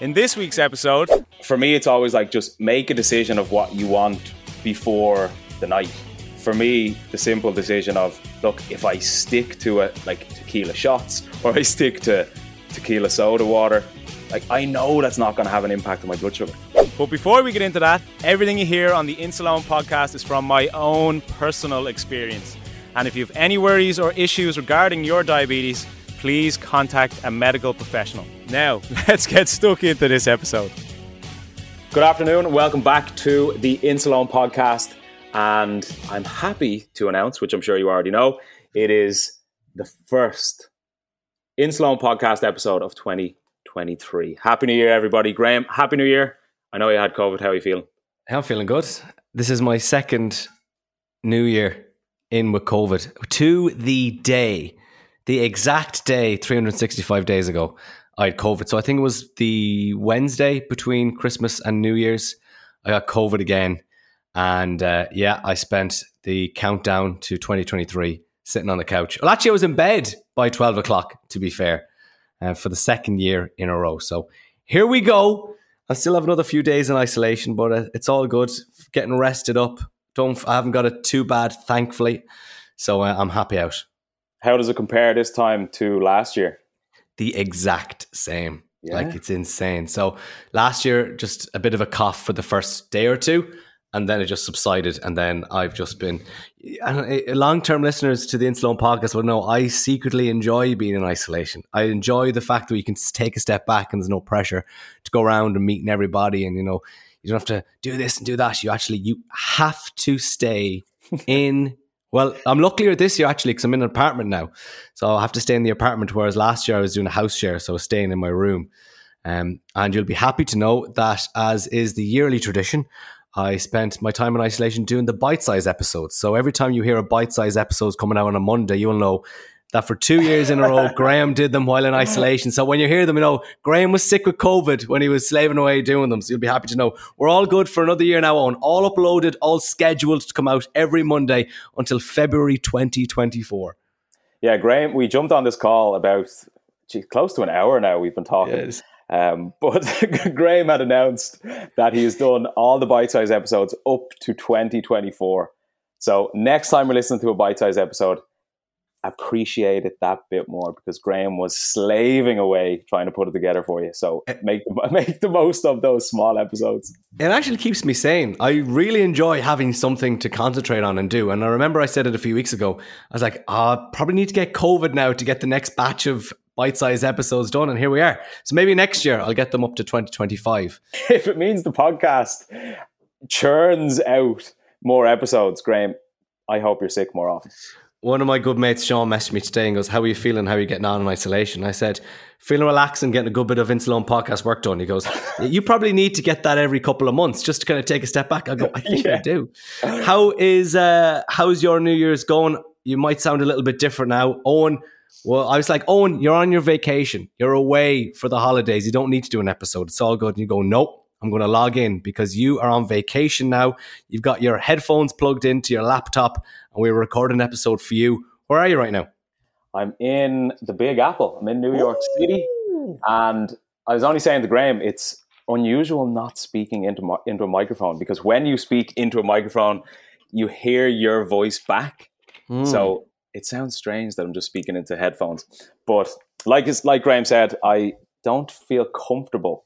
In this week's episode, for me, it's always like just make a decision of what you want before the night. For me, the simple decision of look, if I stick to it like tequila shots or I stick to tequila soda water, like I know that's not going to have an impact on my blood sugar. But before we get into that, everything you hear on the Insuleoin podcast is from my own personal experience. And if you have any worries or issues regarding your diabetes, please contact a medical professional. Now, let's get stuck into this episode. Good afternoon. Welcome back to the Insuleoin podcast. And I'm happy to announce, which I'm sure you already know, it is the first Insuleoin podcast episode of 2023. Happy New Year, everybody. Graham, Happy New Year. I know you had COVID. How are you feeling? I'm feeling good. This is my second New Year in with COVID to the day, the exact day, 365 days ago, I had COVID. So I think it was the Wednesday between Christmas and New Year's. I got COVID again. And uh, yeah, I spent the countdown to 2023 sitting on the couch. Well, actually, I was in bed by 12 o'clock, to be fair, uh, for the second year in a row. So here we go. I still have another few days in isolation, but uh, it's all good. Getting rested up, don't I haven't got it too bad, thankfully. So uh, I'm happy out. How does it compare this time to last year? The exact same. Yeah. Like it's insane. So last year, just a bit of a cough for the first day or two, and then it just subsided. And then I've just been uh, long term listeners to the Insuleoin podcast will know I secretly enjoy being in isolation. I enjoy the fact that we can take a step back and there's no pressure to go around and meeting everybody and you know you don't have to do this and do that. You actually you have to stay in. Well, I'm luckier this year actually because I'm in an apartment now, so I have to stay in the apartment. Whereas last year I was doing a house share, so I was staying in my room. Um, and you'll be happy to know that, as is the yearly tradition, I spent my time in isolation doing the bite size episodes. So every time you hear a bite size episode coming out on a Monday, you'll know that for two years in a row, Graham did them while in isolation. So when you hear them, you know, Graham was sick with COVID when he was slaving away doing them. So you'll be happy to know we're all good for another year now on. All uploaded, all scheduled to come out every Monday until February 2024. Yeah, Graham, we jumped on this call about gee, close to an hour now. We've been talking. Yes. Um, but Graham had announced that he has done all the bite size episodes up to 2024. So next time we're listening to a bite size episode, appreciate it that bit more because Graham was slaving away trying to put it together for you. So eh. make the, make the most of those small episodes. It actually keeps me sane. I really enjoy having something to concentrate on and do. And I remember I said it a few weeks ago. I was like, I oh, probably need to get COVID now to get the next batch of bite-sized episodes done and here we are. So maybe next year I'll get them up to 2025. If it means the podcast churns out more episodes, Graham, I hope you're sick more often one of my good mates, Sean, messaged me today and goes, How are you feeling? How are you getting on in isolation? I said, Feeling relaxed and getting a good bit of Insuleoin podcast work done. He goes, You probably need to get that every couple of months just to kind of take a step back. I go, I think yeah. I do. How is uh how's your New Year's going? You might sound a little bit different now. Eoin, well, I was like, Eoin, you're on your vacation. You're away for the holidays. You don't need to do an episode. It's all good. And you go, Nope. I'm going to log in because you are on vacation now. You've got your headphones plugged into your laptop, and we're recording an episode for you Where are you right now? I'm in the Big Apple. I'm in New York Ooh. City, and I was only saying to Graham, it's unusual not speaking into into a microphone because when you speak into a microphone, you hear your voice back. Mm. So it sounds strange that I'm just speaking into headphones. But like like Graham said, I don't feel comfortable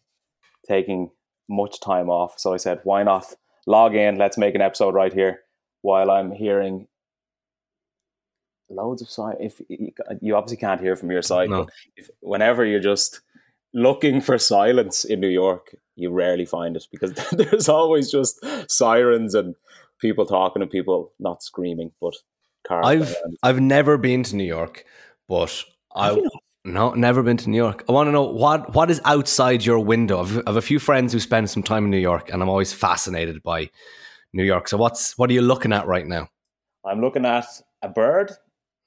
taking much time off. So I said, why not log in? Let's make an episode right here while I'm hearing loads of silence. If you obviously can't hear from your side, no. but if, whenever you're just looking for silence in New York, you rarely find it because there's always just sirens and people talking and people not screaming, but cars. I've I've never been to New York, but I no never been to New York. I want to know what what is outside your window. I've, I have a few friends who spend some time in New York, and I'm always fascinated by New York. So what's what are you looking at right now? I'm looking at a bird.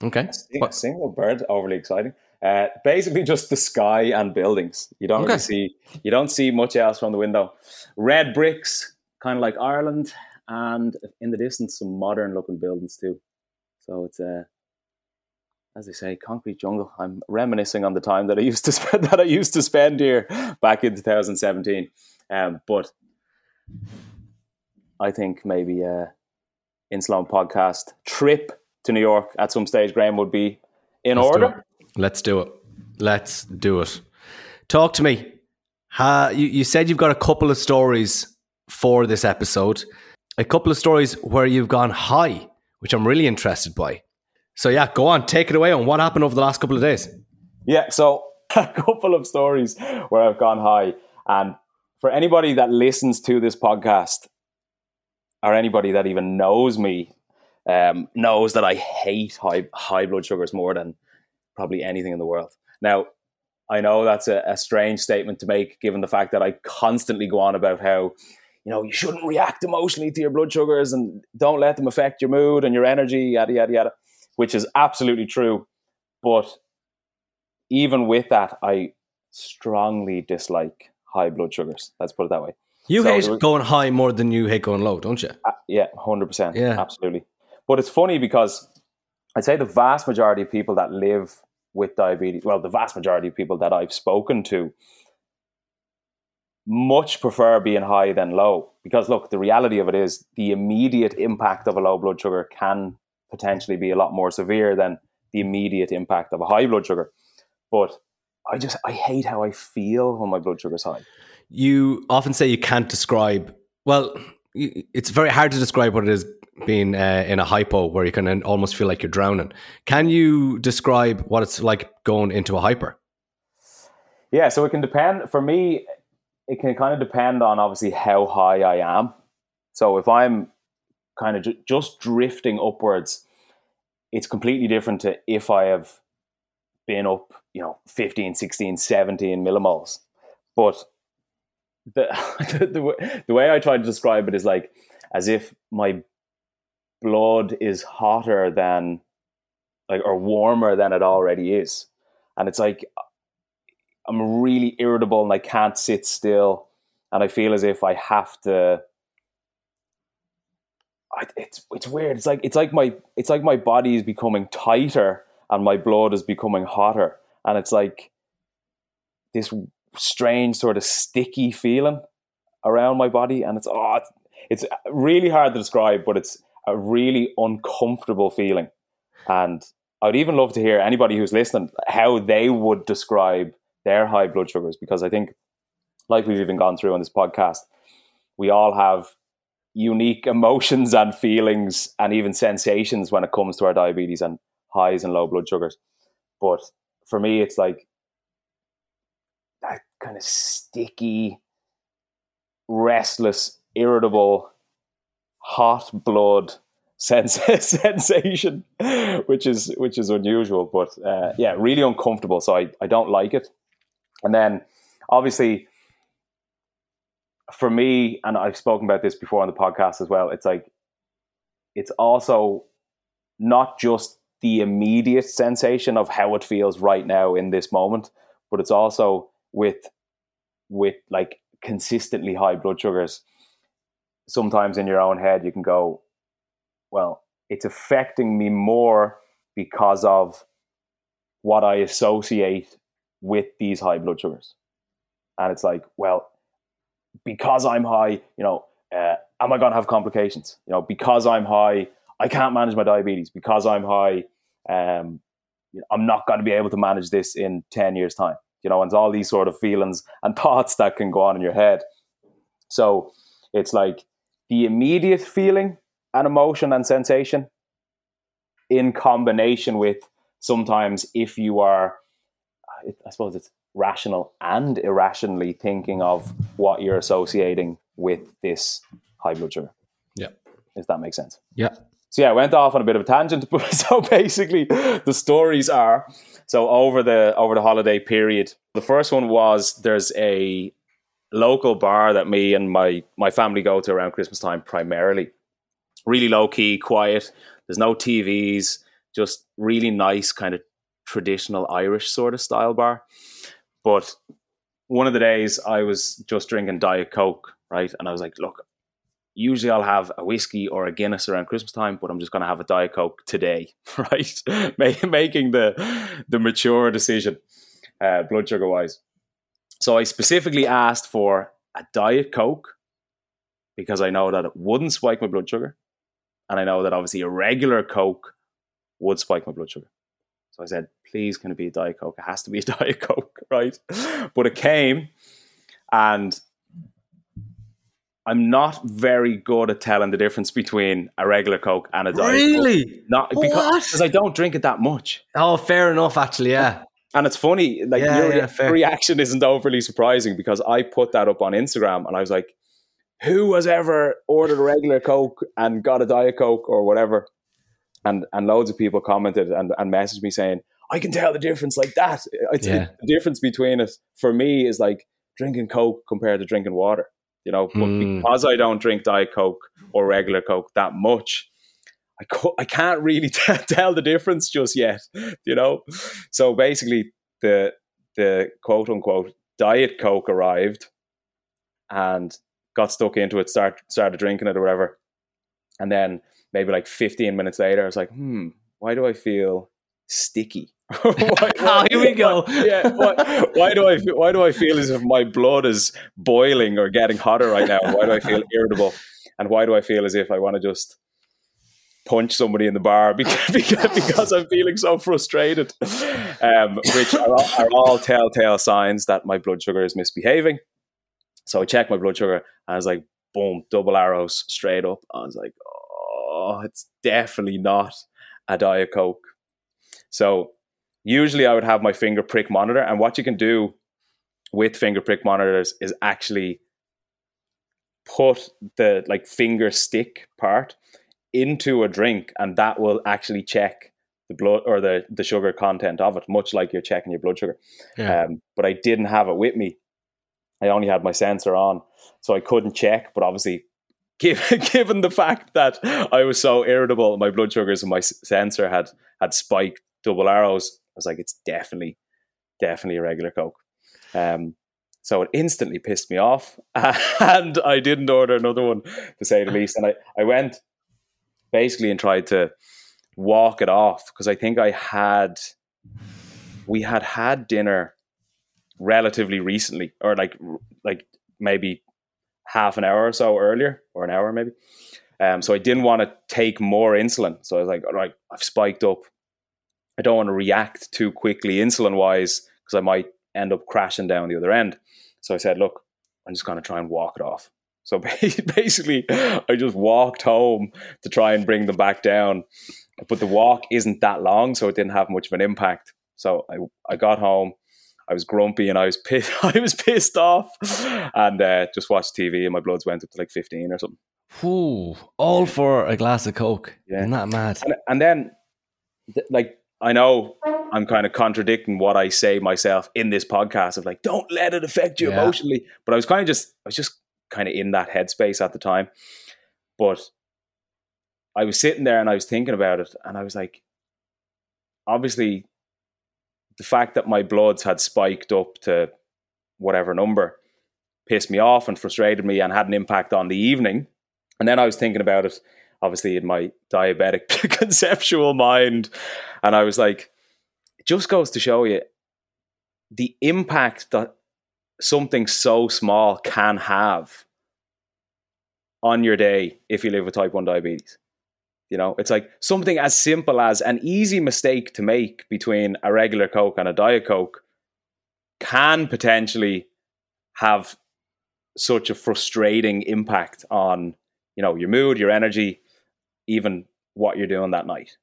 Okay, a, single bird, overly exciting. Uh, basically, just the sky and buildings. You don't okay. really see you don't see much else from the window. Red bricks, kind of like Ireland, and in the distance, some modern looking buildings too. So it's a, uh, as they say, concrete jungle. I'm reminiscing on the time that I used to spend that I used to spend here back in 2017. Um, but I think maybe a uh, in podcast trip to New York at some stage, Graham would be in Let's order. Do Let's do it. Let's do it. Talk to me. you, you said you've got a couple of stories for this episode a couple of stories where you've gone high, which I'm really interested by. So yeah, go on, take it away on what happened over the last couple of days. Yeah, so a couple of stories where I've gone high, and for anybody that listens to this podcast, or anybody that even knows me, um, knows that I hate high high blood sugars more than probably anything in the world. Now, I know that's a, a strange statement to make, given the fact that I constantly go on about how you know, you shouldn't react emotionally to your blood sugars and don't let them affect your mood and your energy, yada, yada, yada, which is absolutely true. But even with that, I strongly dislike high blood sugars. Let's put it that way. You so hate was, going high more than you hate going low, don't you? Uh, yeah, 100%. Yeah. Absolutely. But it's funny because I'd say the vast majority of people that live with diabetes, well, the vast majority of people that I've spoken to, much prefer being high than low because look the reality of it is the immediate impact of a low blood sugar can potentially be a lot more severe than the immediate impact of a high blood sugar. But i just i hate how i feel when my blood sugar is high. You often say you can't describe well it's very hard to describe what it is being uh, in a hypo where you can almost feel like you're drowning. Can you describe what it's like going into a hyper? Yeah so it can depend for me it can kind of depend on obviously how high I am. So if I'm kind of ju- just drifting upwards, it's completely different to if I have been up, you know, 15, 16, 17 millimoles. But the, the, the way I try to describe it is like as if my blood is hotter than like or warmer than it already is. And it's like I'm really irritable and I can't sit still, and I feel as if I have to. I, it's it's weird. It's like it's like my it's like my body is becoming tighter and my blood is becoming hotter, and it's like this strange sort of sticky feeling around my body, and it's oh, it's, it's really hard to describe, but it's a really uncomfortable feeling, and I would even love to hear anybody who's listening how they would describe their high blood sugars because I think, like we've even gone through on this podcast, we all have unique emotions and feelings and even sensations when it comes to our diabetes and highs and low blood sugars. But for me, it's like that kind of sticky, restless, irritable, hot blood sense sensation, which is which is unusual. But uh, yeah, really uncomfortable. So I, I don't like it. And then obviously for me, and I've spoken about this before on the podcast as well, it's like it's also not just the immediate sensation of how it feels right now in this moment, but it's also with with like consistently high blood sugars. Sometimes in your own head you can go, well, it's affecting me more because of what I associate with these high blood sugars. And it's like, well, because I'm high, you know, uh, am I going to have complications? You know, because I'm high, I can't manage my diabetes. Because I'm high, um, I'm not going to be able to manage this in 10 years' time. You know, and all these sort of feelings and thoughts that can go on in your head. So it's like the immediate feeling and emotion and sensation in combination with sometimes if you are, I suppose it's rational and irrationally thinking of what you're associating with this high blood sugar. Yeah. If that makes sense. Yeah. So yeah, I went off on a bit of a tangent. but so basically, the stories are so over the over the holiday period. The first one was there's a local bar that me and my my family go to around Christmas time primarily. Really low key, quiet. There's no TVs, just really nice kind of traditional Irish sort of style bar. But one of the days I was just drinking Diet Coke, right? And I was like, look, usually I'll have a whiskey or a Guinness around Christmas time, but I'm just going to have a Diet Coke today, right? Making the the mature decision, uh, blood sugar wise. So I specifically asked for a Diet Coke because I know that it wouldn't spike my blood sugar, and I know that obviously a regular Coke would spike my blood sugar. So I said, please, can it be a Diet Coke? It has to be a Diet Coke, right? But it came, and I'm not very good at telling the difference between a regular Coke and a Diet really? Coke. Not because, because I don't drink it that much. Oh, fair enough, actually, yeah. And it's funny, like Yeah, your yeah, reaction isn't overly surprising because I put that up on Instagram and I was like, who has ever ordered a regular Coke and got a Diet Coke or whatever? And and loads of people commented and, and messaged me saying, I can tell the difference like that. It's Yeah. the difference between it for me is like drinking Coke compared to drinking water. You know, but Hmm. because I don't drink Diet Coke or regular Coke that much, I, co- I can't really t- tell the difference just yet. You know, so basically the the quote unquote Diet Coke arrived and got stuck into it, start started drinking it or whatever, and then maybe like 15 minutes later, I was like, hmm, why do I feel sticky? why, Oh, here we go. yeah, why, why do I feel, why do I feel as if my blood is boiling or getting hotter right now? Why do I feel irritable? And why do I feel as if I want to just punch somebody in the bar because, because, because I'm feeling so frustrated? Um, which are all, are all telltale signs that my blood sugar is misbehaving. So I checked my blood sugar and I was like, boom, double arrows straight up. I was like, oh, it's definitely not a Diet Coke. So usually I would have my finger prick monitor, and what you can do with finger prick monitors is actually put the like finger stick part into a drink, and that will actually check the blood or the the sugar content of it, much like you're checking your blood sugar. Yeah. Um, but I didn't have it with me. I only had my sensor on, so I couldn't check. But obviously, given the fact that I was so irritable, my blood sugars and my sensor had had spiked double arrows. I was like, it's definitely, definitely a regular Coke. Um, so it instantly pissed me off, and I didn't order another one to say the least. And I, I went basically and tried to walk it off because I think I had, we had had dinner relatively recently, or like like maybe half an hour or so earlier, or an hour maybe. Um, so I didn't want to take more insulin. So I was like, all right, I've spiked up. I don't want to react too quickly insulin wise because I might end up crashing down the other end. So I said, look, I'm just going to try and walk it off. So basically, I just walked home to try and bring them back down. But the walk isn't that long, so it didn't have much of an impact. So I, I got home, I was grumpy and I was pissed, I was pissed off, and uh, just watched TV, and my bloods went up to like 15 or something. Ooh, all for a glass of Coke. Yeah. Isn't that mad? and, and then th- like i know i'm kind of contradicting what i say myself in this podcast of like don't let it affect you Yeah. emotionally but i was kind of just i was just kind of in that headspace at the time but i was sitting there and i was thinking about it and i was like obviously the fact that my bloods had spiked up to whatever number pissed me off and frustrated me and had an impact on the evening and then i was thinking about it obviously in my diabetic conceptual mind. And I was like, it just goes to show you the impact that something so small can have on your day if you live with type 1 diabetes. You know, it's like something as simple as an easy mistake to make between a regular Coke and a Diet Coke can potentially have such a frustrating impact on, you know, your mood, your energy, even what you're doing that night.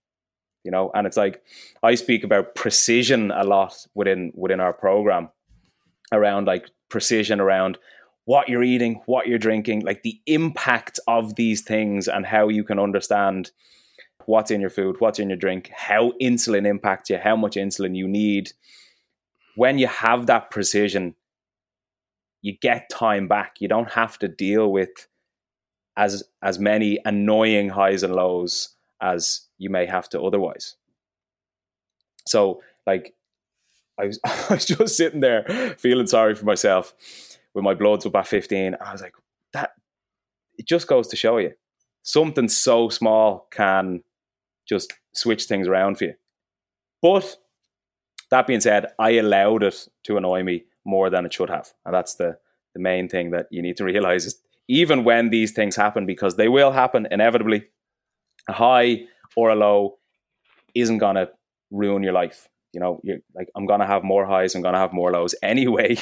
You know, and it's like I speak about precision a lot within within our program around like precision around what you're eating, what you're drinking, like the impact of these things and how you can understand what's in your food, what's in your drink, how insulin impacts you, how much insulin you need. When you have that precision, you get time back. You don't have to deal with as as many annoying highs and lows as you may have to otherwise. So, like, I was I was just sitting there feeling sorry for myself with my bloods up at 15. I was like, that it just goes to show you something so small can just switch things around for you. But that being said, I allowed it to annoy me more than it should have. And that's the, the main thing that you need to realize is even when these things happen, because they will happen inevitably, a high or a low isn't going to ruin your life. You know, you're like, I'm going to have more highs, I'm going to have more lows anyway.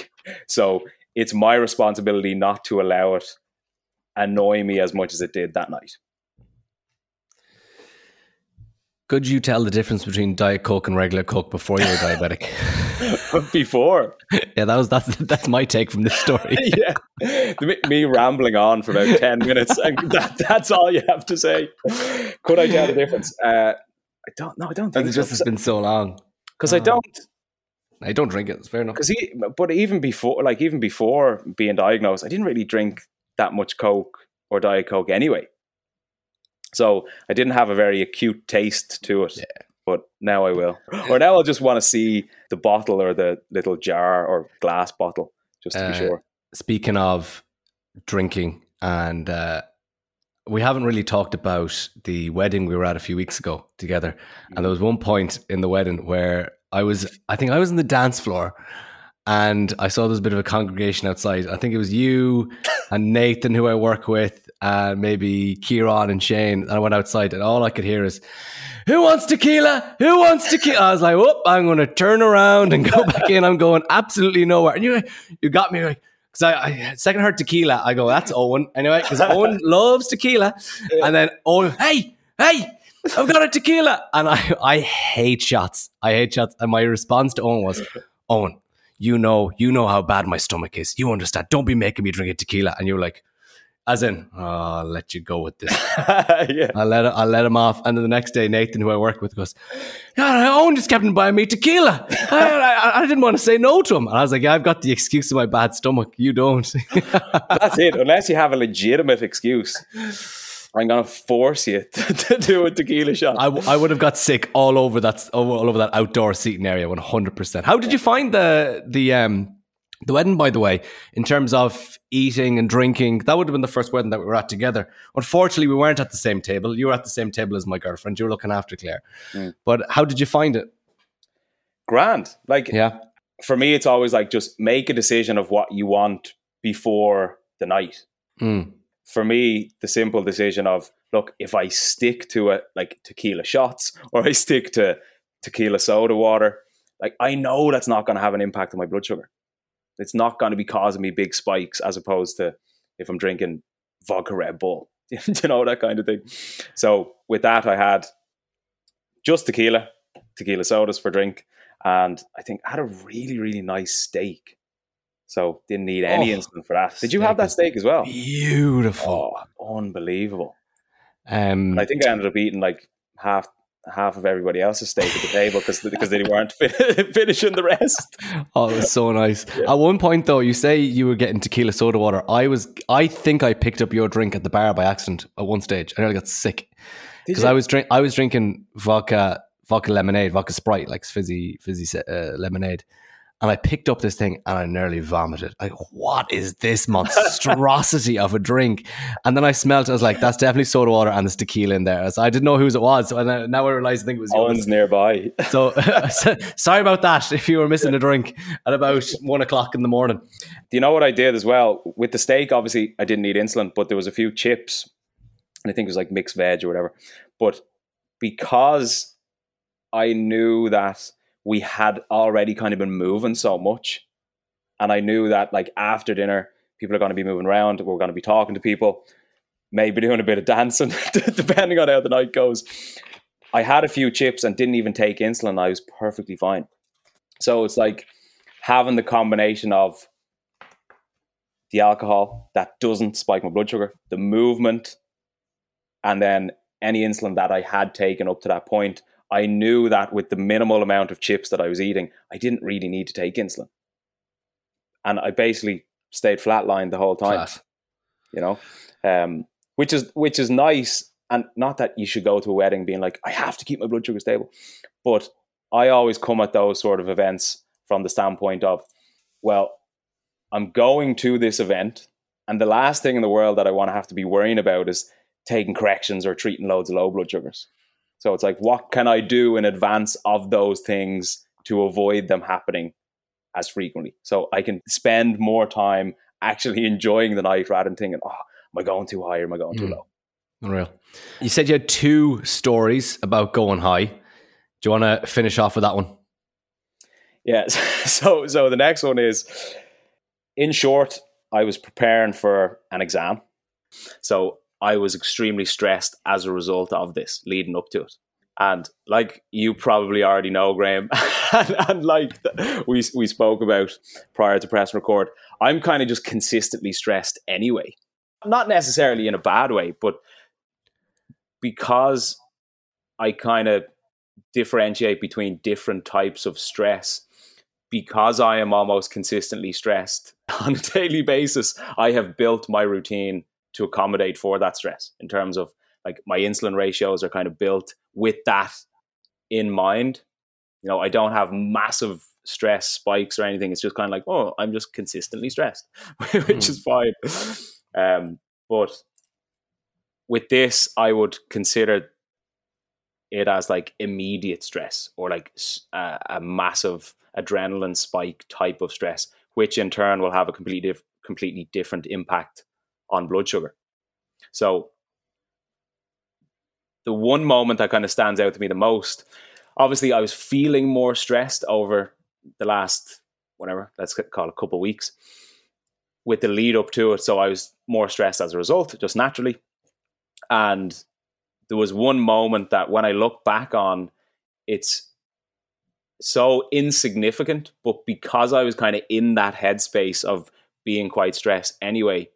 So it's my responsibility not to allow it annoy me as much as it did that night. Could you tell the difference between Diet Coke and regular Coke before you were diabetic? before, yeah, that was that's that's my take from this story. yeah, me rambling on for about ten minutes, and that, that's all you have to say. Could I tell the difference? Uh, I don't. No, I don't think. It just has been so long because oh. I don't. I don't drink it. It's fair enough. Because he, but even before, like even before being diagnosed, I didn't really drink that much Coke or Diet Coke anyway. So I didn't have a very acute taste to it. Yeah. But now I will. Or now I'll just want to see the bottle or the little jar or glass bottle, just to uh, be sure. Speaking of drinking, and uh, we haven't really talked about the wedding we were at a few weeks ago together. And there was one point in the wedding where I was, I think I was in the dance floor and I saw there was a bit of a congregation outside. I think it was you and Nathan, who I work with, and maybe Kieran and Shane. And I went outside, and all I could hear is, "Who wants tequila? Who wants tequila?" I was like, "Whoop! I'm going to turn around and go back in. I'm going absolutely nowhere." And you, you got me like. Because I, I second heard tequila, I go, that's Eoin. Anyway, because Eoin loves tequila. And then Eoin, hey, hey, I've got a tequila. And I, I hate shots. I hate shots. And my response to Eoin was, Eoin, you know, you know how bad my stomach is. You understand. Don't be making me drink a tequila. And you're like, as in, oh, I'll let you go with this. yeah. I'll let I'll let him off. And then the next day, Nathan, who I work with, goes, "Yeah, Eoin just kept buying me tequila. I, I, I, didn't want to say no to him." And I was like, "Yeah, I've got the excuse of my bad stomach. You don't." That's it. Unless you have a legitimate excuse. I'm gonna force you to, to do a tequila shot. I, w- I would have got sick all over that all over that outdoor seating area, one hundred percent. How did you find the the um the wedding? By the way, in terms of eating and drinking, that would have been the first wedding that we were at together. Unfortunately, we weren't at the same table. You were at the same table as my girlfriend. You were looking after Claire. Mm. But how did you find it? Grand. Like yeah. For me, it's always like just make a decision of what you want before the night. Mm for me, the simple decision of look, if I stick to it like tequila shots or I stick to tequila soda water, like I know that's not going to have an impact on my blood sugar. It's not going to be causing me big spikes as opposed to if I'm drinking vodka Red Bull, you know, that kind of thing. So with that, I had just tequila, tequila sodas for drink. And I think I had a really, really nice steak so didn't need any oh, insulin for that. Did you have that steak as well? Beautiful, oh, unbelievable. Um, I think I ended up eating like half half of everybody else's steak at the table because because they weren't fin- finishing the rest. Oh, it was so nice. Yeah. At one point, though, you say you were getting tequila soda water. I was, I think I picked up your drink at the bar by accident at one stage. I nearly got sick because I was drink, I was drinking vodka, vodka lemonade, vodka Sprite, like fizzy, fizzy uh, lemonade, and I picked up this thing and I nearly vomited. Like, what is this monstrosity of a drink? And then I smelled it. I was like, that's definitely soda water and there's tequila in there. So I didn't know whose it was. So now I realize I think it was Eoin's nearby. so sorry about that if you were missing a drink at about one o'clock in the morning. Do you know what I did as well? With the steak, obviously, I didn't need insulin, but there was a few chips and I think it was like mixed veg or whatever. But because I knew that we had already kind of been moving so much. And I knew that like after dinner, people are going to be moving around. We're going to be talking to people, maybe doing a bit of dancing, depending on how the night goes. I had a few chips and didn't even take insulin. I was perfectly fine. So it's like having the combination of the alcohol that doesn't spike my blood sugar, the movement, and then any insulin that I had taken up to that point I knew that with the minimal amount of chips that I was eating, I didn't really need to take insulin. And I basically stayed flatlined the whole time. Flat. You know? Um, which is which is nice. And not that you should go to a wedding being like, I have to keep my blood sugar stable. But I always come at those sort of events from the standpoint of, well, I'm going to this event, and the last thing in the world that I want to have to be worrying about is taking corrections or treating loads of low blood sugars. So it's like, what can I do in advance of those things to avoid them happening as frequently? So I can spend more time actually enjoying the night rather than thinking, oh, am I going too high or am I going too mm. low? Unreal. You said you had two stories about going high. Do you want to finish off with that one? Yes. So, so the next one is, in short, I was preparing for an exam. So I was extremely stressed as a result of this leading up to it. And like you probably already know, Graham, and, and, like we we spoke about prior to press record, I'm kind of just consistently stressed anyway. Not necessarily in a bad way, but because I kind of differentiate between different types of stress, because I am almost consistently stressed on a daily basis, I have built my routine to accommodate for that stress in terms of like my insulin ratios are kind of built with that in mind. You know, I don't have massive stress spikes or anything. It's just kind of like, oh, I'm just consistently stressed, which mm. is fine. Um, but with this, I would consider it as like immediate stress or like a, a massive adrenaline spike type of stress, which in turn will have a completely completely different impact on blood sugar. So the one moment that kind of stands out to me the most, obviously I was feeling more stressed over the last whatever, let's call it a couple weeks with the lead up to it. So I was more stressed as a result, just naturally. And there was one moment that when I look back on, it's so insignificant, but because I was kind of in that headspace of being quite stressed anyway,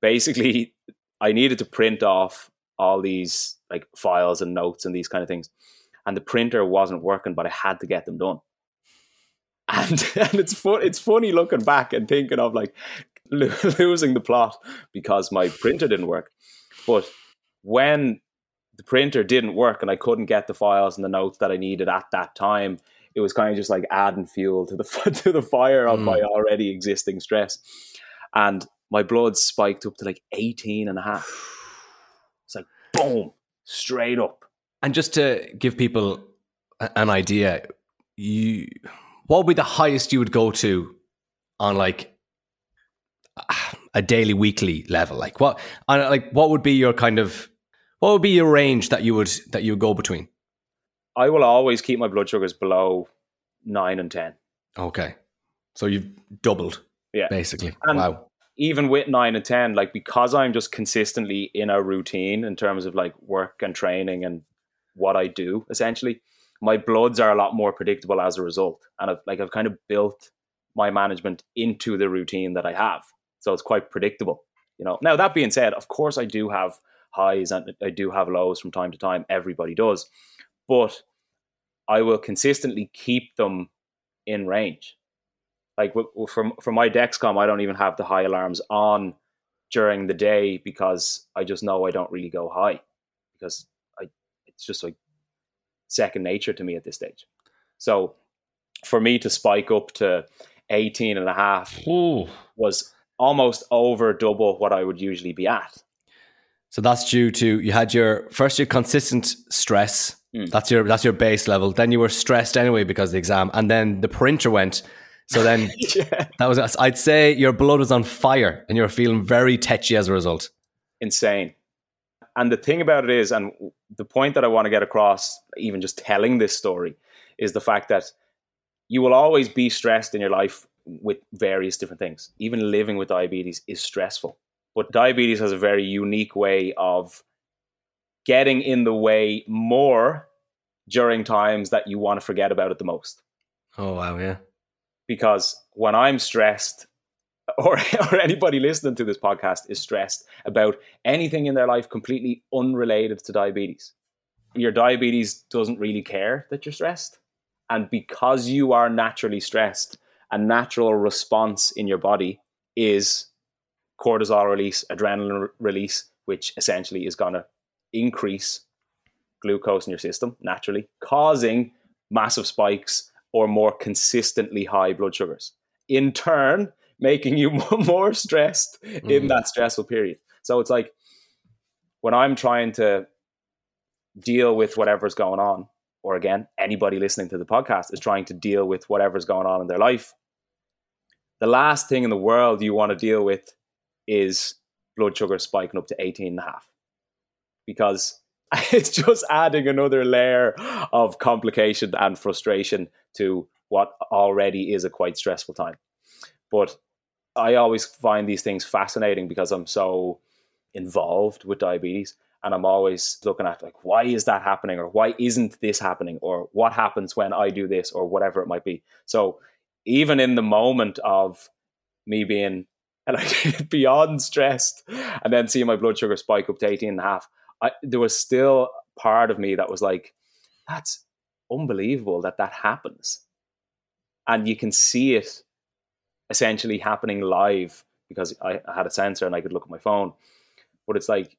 basically I needed to print off all these like files and notes and these kind of things. And the printer wasn't working, but I had to get them done. And and it's fun, it's funny looking back and thinking of like losing the plot because my printer didn't work. But when the printer didn't work and I couldn't get the files and the notes that I needed at that time, it was kind of just like adding fuel to the to the fire of mm. my already existing stress. And my blood spiked up to like 18 and a half. It's like boom, straight up. And just to give people an idea, you what would be the highest you would go to on like a daily, weekly level? Like what, on like what would be your kind of what would be your range that you would that you would go between? I will always keep my blood sugars below nine and ten. Okay, so you've doubled, yeah, basically. And wow even with nine and 10, like because I'm just consistently in a routine in terms of like work and training and what I do essentially, my bloods are a lot more predictable as a result. And I've like, I've kind of built my management into the routine that I have. So it's quite predictable, you know. Now, that being said, of course, I do have highs and I do have lows from time to time. Everybody does. But I will consistently keep them in range like from for my Dexcom, I don't even have the high alarms on during the day because I just know I don't really go high because I it's just like second nature to me at this stage. So for me to spike up to 18 and a half Ooh. was almost over double what I would usually be at. So that's due to you had your first your consistent stress. Mm. That's your that's your base level. Then you were stressed anyway because of the exam, and then the printer went. So then yeah. that was I'd say your blood was on fire, and you were feeling very tetchy as a result. Insane. And the thing about it is, and the point that I want to get across, even just telling this story, is the fact that you will always be stressed in your life with various different things. Even living with diabetes is stressful. But diabetes has a very unique way of getting in the way more during times that you want to forget about it the most. Oh wow, yeah. Because when I'm stressed, or, or anybody listening to this podcast is stressed about anything in their life completely unrelated to diabetes, your diabetes doesn't really care that you're stressed. And because you are naturally stressed, a natural response in your body is cortisol release, adrenaline release, which essentially is going to increase glucose in your system naturally, causing massive spikes or more consistently high blood sugars. In turn, making you more stressed mm. in that stressful period. So it's like when I'm trying to deal with whatever's going on, or again, anybody listening to the podcast is trying to deal with whatever's going on in their life, the last thing in the world you want to deal with is blood sugar spiking up to 18 and a half because it's just adding another layer of complication and frustration to what already is a quite stressful time. But I always find these things fascinating because I'm so involved with diabetes and I'm always looking at like why is that happening or why isn't this happening or what happens when I do this or whatever it might be. So even in the moment of me being like beyond stressed and then seeing my blood sugar spike up to 18 and a half, I, there was still part of me that was like, that's unbelievable that that happens. And you can see it essentially happening live because I, I had a sensor and I could look at my phone. But it's like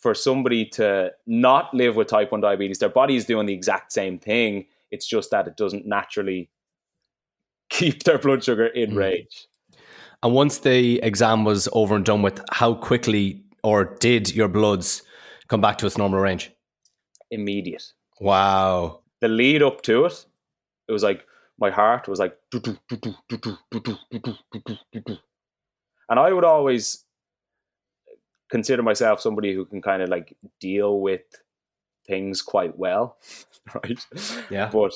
for somebody to not live with type 1 diabetes, their body is doing the exact same thing. It's just that it doesn't naturally keep their blood sugar in mm. range. And once the exam was over and done with, how quickly or did your bloods come back to its normal range? Immediate. Wow. The lead up to it, it was like my heart was like, and I would always consider myself somebody who can kind of like deal with things quite well, right? Yeah. But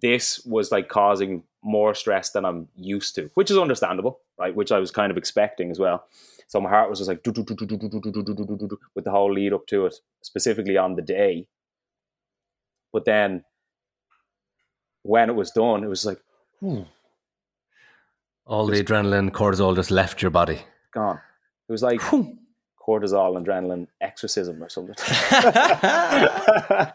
this was like causing more stress than I'm used to, which is understandable, right? Which I was kind of expecting as well. So my heart was just like with the whole lead up to it, specifically on the day. But then when it was done, it was like, hmm. all the adrenaline, cortisol just left your body. Gone. It was like cortisol, adrenaline exorcism or something.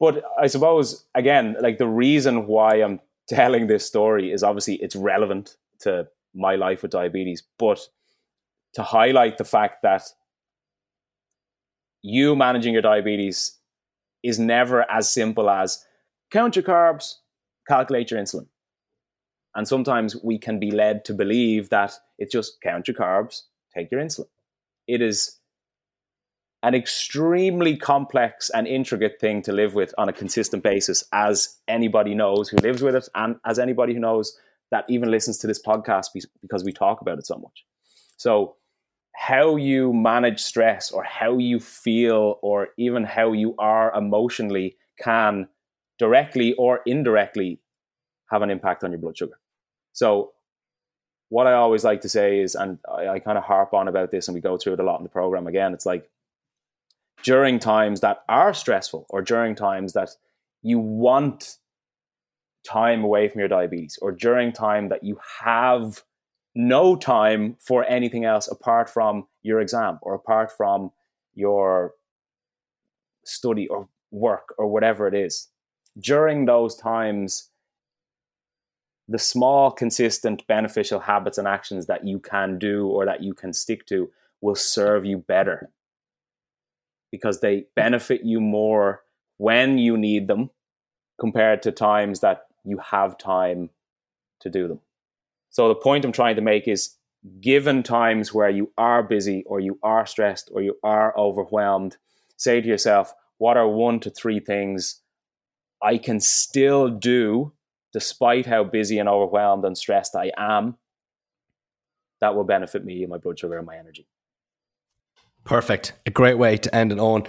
but I suppose again, like the reason why I'm telling this story is obviously it's relevant to my life with diabetes, but to highlight the fact that you managing your diabetes is never as simple as count your carbs, calculate your insulin. And sometimes we can be led to believe that it's just count your carbs, take your insulin. It is an extremely complex and intricate thing to live with on a consistent basis, as anybody knows who lives with it, and as anybody who knows that even listens to this podcast because we talk about it so much. So, how you manage stress, or how you feel, or even how you are emotionally can directly or indirectly have an impact on your blood sugar. So, what I always like to say is, and I, I kind of harp on about this, and we go through it a lot in the program again, it's like during times that are stressful or during times that you want time away from your diabetes or during time that you have no time for anything else apart from your exam or apart from your study or work or whatever it is during those times the small consistent beneficial habits and actions that you can do or that you can stick to will serve you better because they benefit you more when you need them compared to times that you have time to do them. So the point I'm trying to make is given times where you are busy or you are stressed or you are overwhelmed, say to yourself, what are one to three things I can still do despite how busy and overwhelmed and stressed I am that will benefit me and my blood sugar and my energy. Perfect. A great way to end it on.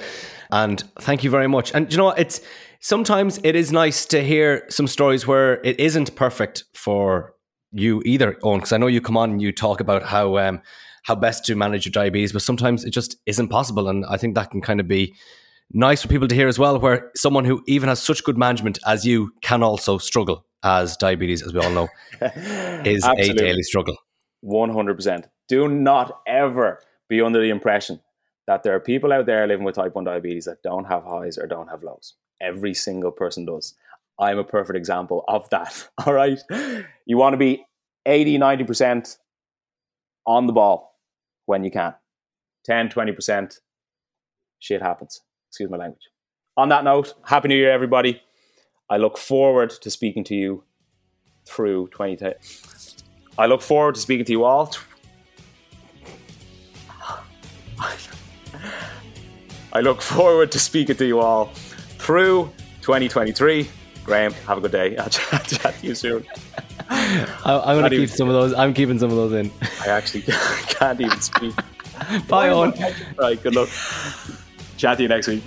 And thank you very much. And you know what? It's sometimes it is nice to hear some stories where it isn't perfect for you either, Eoin, because I know you come on and you talk about how um, how best to manage your diabetes, but sometimes it just isn't possible. And I think that can kind of be nice for people to hear as well, where someone who even has such good management as you can also struggle as diabetes, as we all know, is a daily struggle. 100%. Do not ever be under the impression that there are people out there living with type 1 diabetes that don't have highs or don't have lows. Every single person does. I'm a perfect example of that. All right. You want to be 80, 90% on the ball when you can. 10, 20%, shit happens. Excuse my language. On that note, Happy New Year, everybody. I look forward to speaking to you through 20. I look forward to speaking to you all. I look forward to speaking to you all through 2023. Graham, have a good day. I'll chat, to you soon. I, am going to keep some of those. I'm keeping some of those in. I actually can't even speak. Bye, Eoin. Right, good luck. Chat to you next week.